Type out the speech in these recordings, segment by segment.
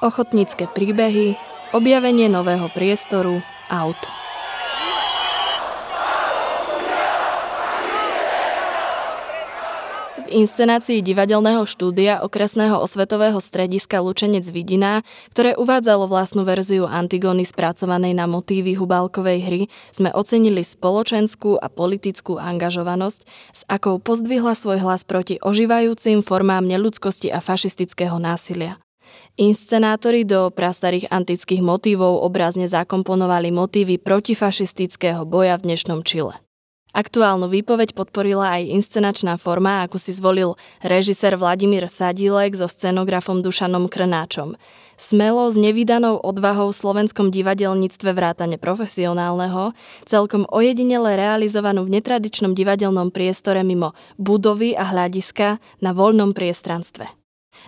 ochotnícke príbehy, objavenie nového priestoru, aut. V inscenácii divadelného štúdia okresného osvetového strediska Lučenec Vidina, ktoré uvádzalo vlastnú verziu Antigony spracovanej na motívy Hubálkovej hry, sme ocenili spoločenskú a politickú angažovanosť, s akou pozdvihla svoj hlas proti ožívajúcim formám neludskosti a fašistického násilia. Inscenátori do prastarých antických motívov obrazne zakomponovali motívy protifašistického boja v dnešnom Čile. Aktuálnu výpoveď podporila aj inscenačná forma, ako si zvolil režisér Vladimír Sadílek so scenografom Dušanom Krnáčom. Smelo s nevydanou odvahou v slovenskom divadelníctve vrátane profesionálneho, celkom ojedinele realizovanú v netradičnom divadelnom priestore mimo budovy a hľadiska na voľnom priestranstve.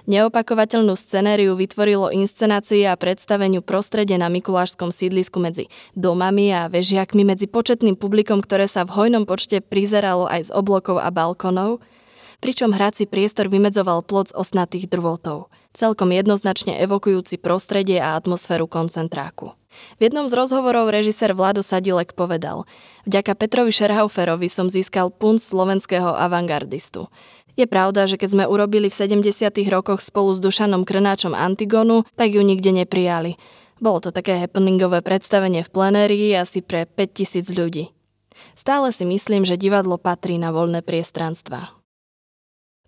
Neopakovateľnú scenériu vytvorilo inscenácie a predstaveniu prostredie na Mikulášskom sídlisku medzi domami a vežiakmi medzi početným publikom, ktoré sa v hojnom počte prizeralo aj z oblokov a balkonov, pričom hrací priestor vymedzoval plot z osnatých drôtov, celkom jednoznačne evokujúci prostredie a atmosféru koncentráku. V jednom z rozhovorov režisér Vlado Sadilek povedal Vďaka Petrovi Šerhauferovi som získal punt slovenského avantgardistu. Je pravda, že keď sme urobili v 70. rokoch spolu s Dušanom Krnáčom Antigonu, tak ju nikde neprijali. Bolo to také happeningové predstavenie v plenérii asi pre 5000 ľudí. Stále si myslím, že divadlo patrí na voľné priestranstva.